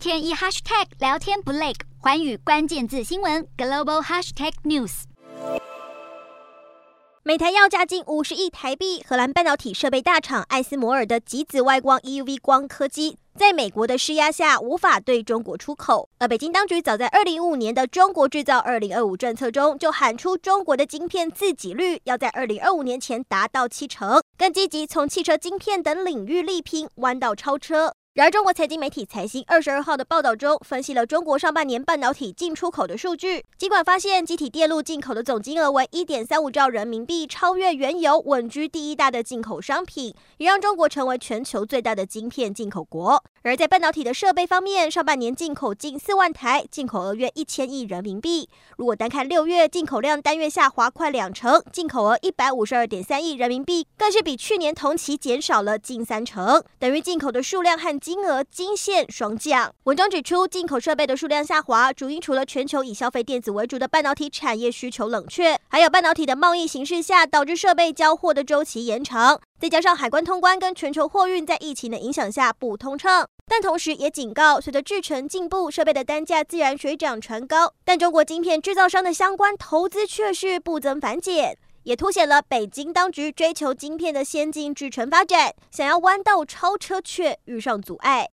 天一 hashtag 聊天不累，寰宇关键字新闻 global hashtag news。每台要价近五十亿台币，荷兰半导体设备大厂艾斯摩尔的极紫外光 EUV 光刻机，在美国的施压下无法对中国出口。而北京当局早在二零一五年的中国制造二零二五政策中，就喊出中国的晶片自给率要在二零二五年前达到七成，更积极从汽车晶片等领域力拼弯道超车。然而，中国财经媒体财新二十二号的报道中，分析了中国上半年半导体进出口的数据。尽管发现积体电路进口的总金额为一点三五兆人民币，超越原油，稳居第一大的进口商品，也让中国成为全球最大的晶片进口国。而在半导体的设备方面，上半年进口近四万台，进口额约一千亿人民币。如果单看六月，进口量单月下滑快两成，进口额一百五十二点三亿人民币，更是比去年同期减少了近三成，等于进口的数量和金额惊现双降。文章指出，进口设备的数量下滑，主因除了全球以消费电子为主的半导体产业需求冷却，还有半导体的贸易形势下导致设备交货的周期延长。再加上海关通关跟全球货运在疫情的影响下不通畅，但同时也警告，随着制程进步，设备的单价自然水涨船高。但中国晶片制造商的相关投资却是不增反减，也凸显了北京当局追求晶片的先进制程发展，想要弯道超车却遇上阻碍。